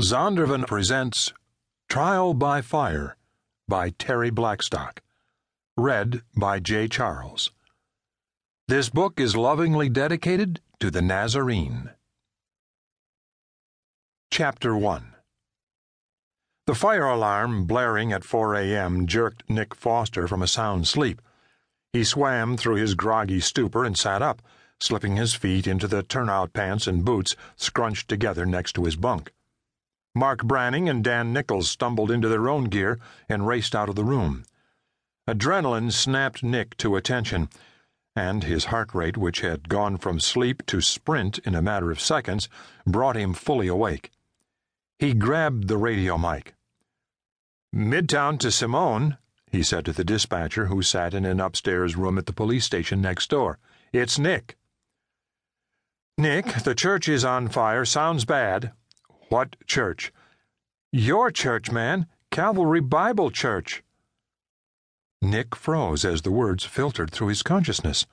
Zondervan presents Trial by Fire by Terri Blackstock. Read by J. Charles. This book is lovingly dedicated to the Nazarene. Chapter 1 The fire alarm blaring at 4 a.m. jerked Nick Foster from a sound sleep. He swam through his groggy stupor and sat up, slipping his feet into the turnout pants and boots scrunched together next to his bunk. Mark Branning and Dan Nichols stumbled into their own gear and raced out of the room. Adrenaline snapped Nick to attention, and his heart rate, which had gone from sleep to sprint in a matter of seconds, brought him fully awake. He grabbed the radio mic. Midtown to Simone, he said to the dispatcher who sat in an upstairs room at the police station next door. It's Nick. Nick, the church is on fire. Sounds bad. What church? Your church, man. Calvary Bible Church. Nick froze as the words filtered through his consciousness,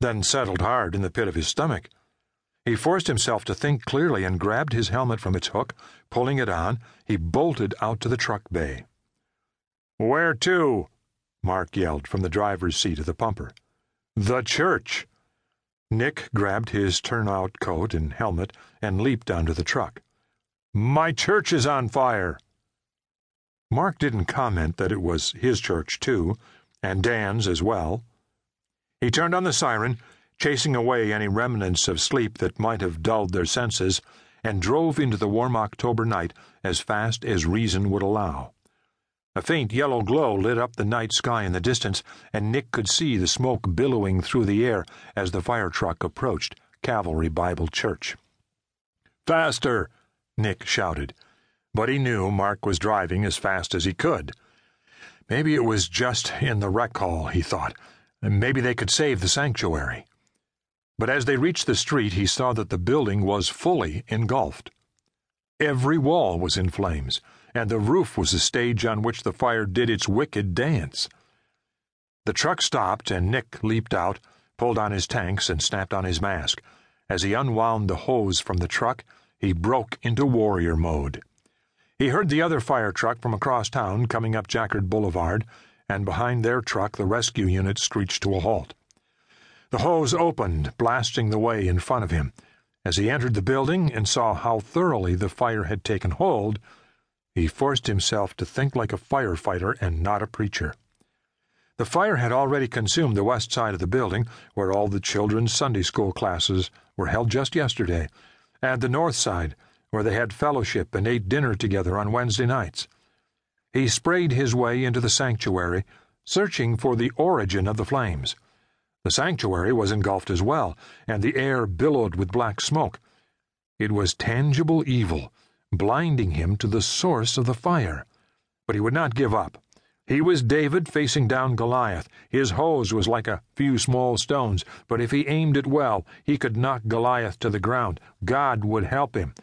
then settled hard in the pit of his stomach. He forced himself to think clearly and grabbed his helmet from its hook. Pulling it on, he bolted out to the truck bay. Where to? Mark yelled from the driver's seat of the pumper. The church. Nick grabbed his turnout coat and helmet and leaped onto the truck. My church is on fire. Mark didn't comment that it was his church, too, and Dan's as well. He turned on the siren, chasing away any remnants of sleep that might have dulled their senses, and drove into the warm October night as fast as reason would allow. A faint yellow glow lit up the night sky in the distance, and Nick could see the smoke billowing through the air as the fire truck approached Calvary Bible Church. Faster! Nick shouted. But he knew Mark was driving as fast as he could. Maybe it was just in the rec hall, he thought. Maybe they could save the sanctuary. But as they reached the street, he saw that the building was fully engulfed. Every wall was in flames, and the roof was a stage on which the fire did its wicked dance. The truck stopped, and Nick leaped out, pulled on his tanks, and snapped on his mask. As he unwound the hose from the truck, he broke into warrior mode. He heard the other fire truck from across town coming up Jackard Boulevard, and behind their truck the rescue unit screeched to a halt. The hose opened, blasting the way in front of him. As he entered the building and saw how thoroughly the fire had taken hold, he forced himself to think like a firefighter and not a preacher. The fire had already consumed the west side of the building, where all the children's Sunday school classes were held just yesterday, and the north side, where they had fellowship and ate dinner together on Wednesday nights. He sprayed his way into the sanctuary, searching for the origin of the flames. The sanctuary was engulfed as well, and the air billowed with black smoke. It was tangible evil, blinding him to the source of the fire. But he would not give up. He was David facing down Goliath. His hose was like a few small stones, but if he aimed it well, he could knock Goliath to the ground. God would help him.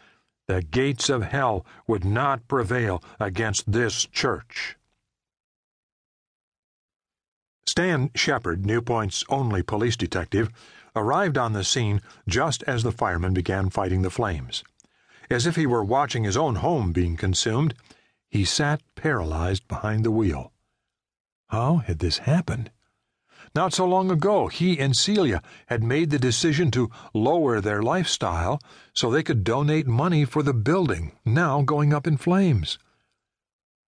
The gates of hell would not prevail against this church. Stan Shepard, Newpointe's only police detective, arrived on the scene just as the firemen began fighting the flames. As if he were watching his own home being consumed, he sat paralyzed behind the wheel. How had this happened? Not so long ago, he and Celia had made the decision to lower their lifestyle so they could donate money for the building, now going up in flames.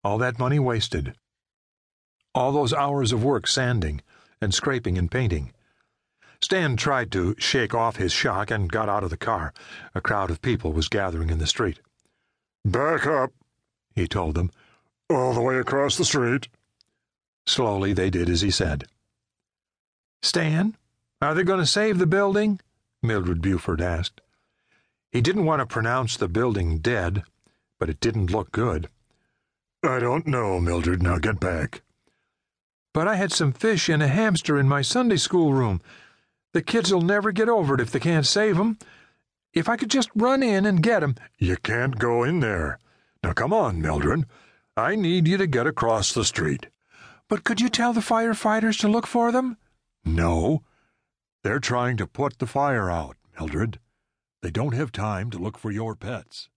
All that money wasted. All those hours of work sanding and scraping and painting. Stan tried to shake off his shock and got out of the car. A crowd of people was gathering in the street. Back up, he told them. All the way across the street. Slowly they did as he said. Stan, are they going to save the building? Mildred Buford asked. He didn't want to pronounce the building dead, but it didn't look good. I don't know, Mildred. Now get back. But I had some fish and a hamster in my Sunday school room. The kids'll never get over it if they can't save 'em. If I could just run in and get 'em. You can't go in there. Now come on, Mildred. I need you to get across the street. But could you tell the firefighters to look for them? No. They're trying to put the fire out, Mildred. They don't have time to look for your pets.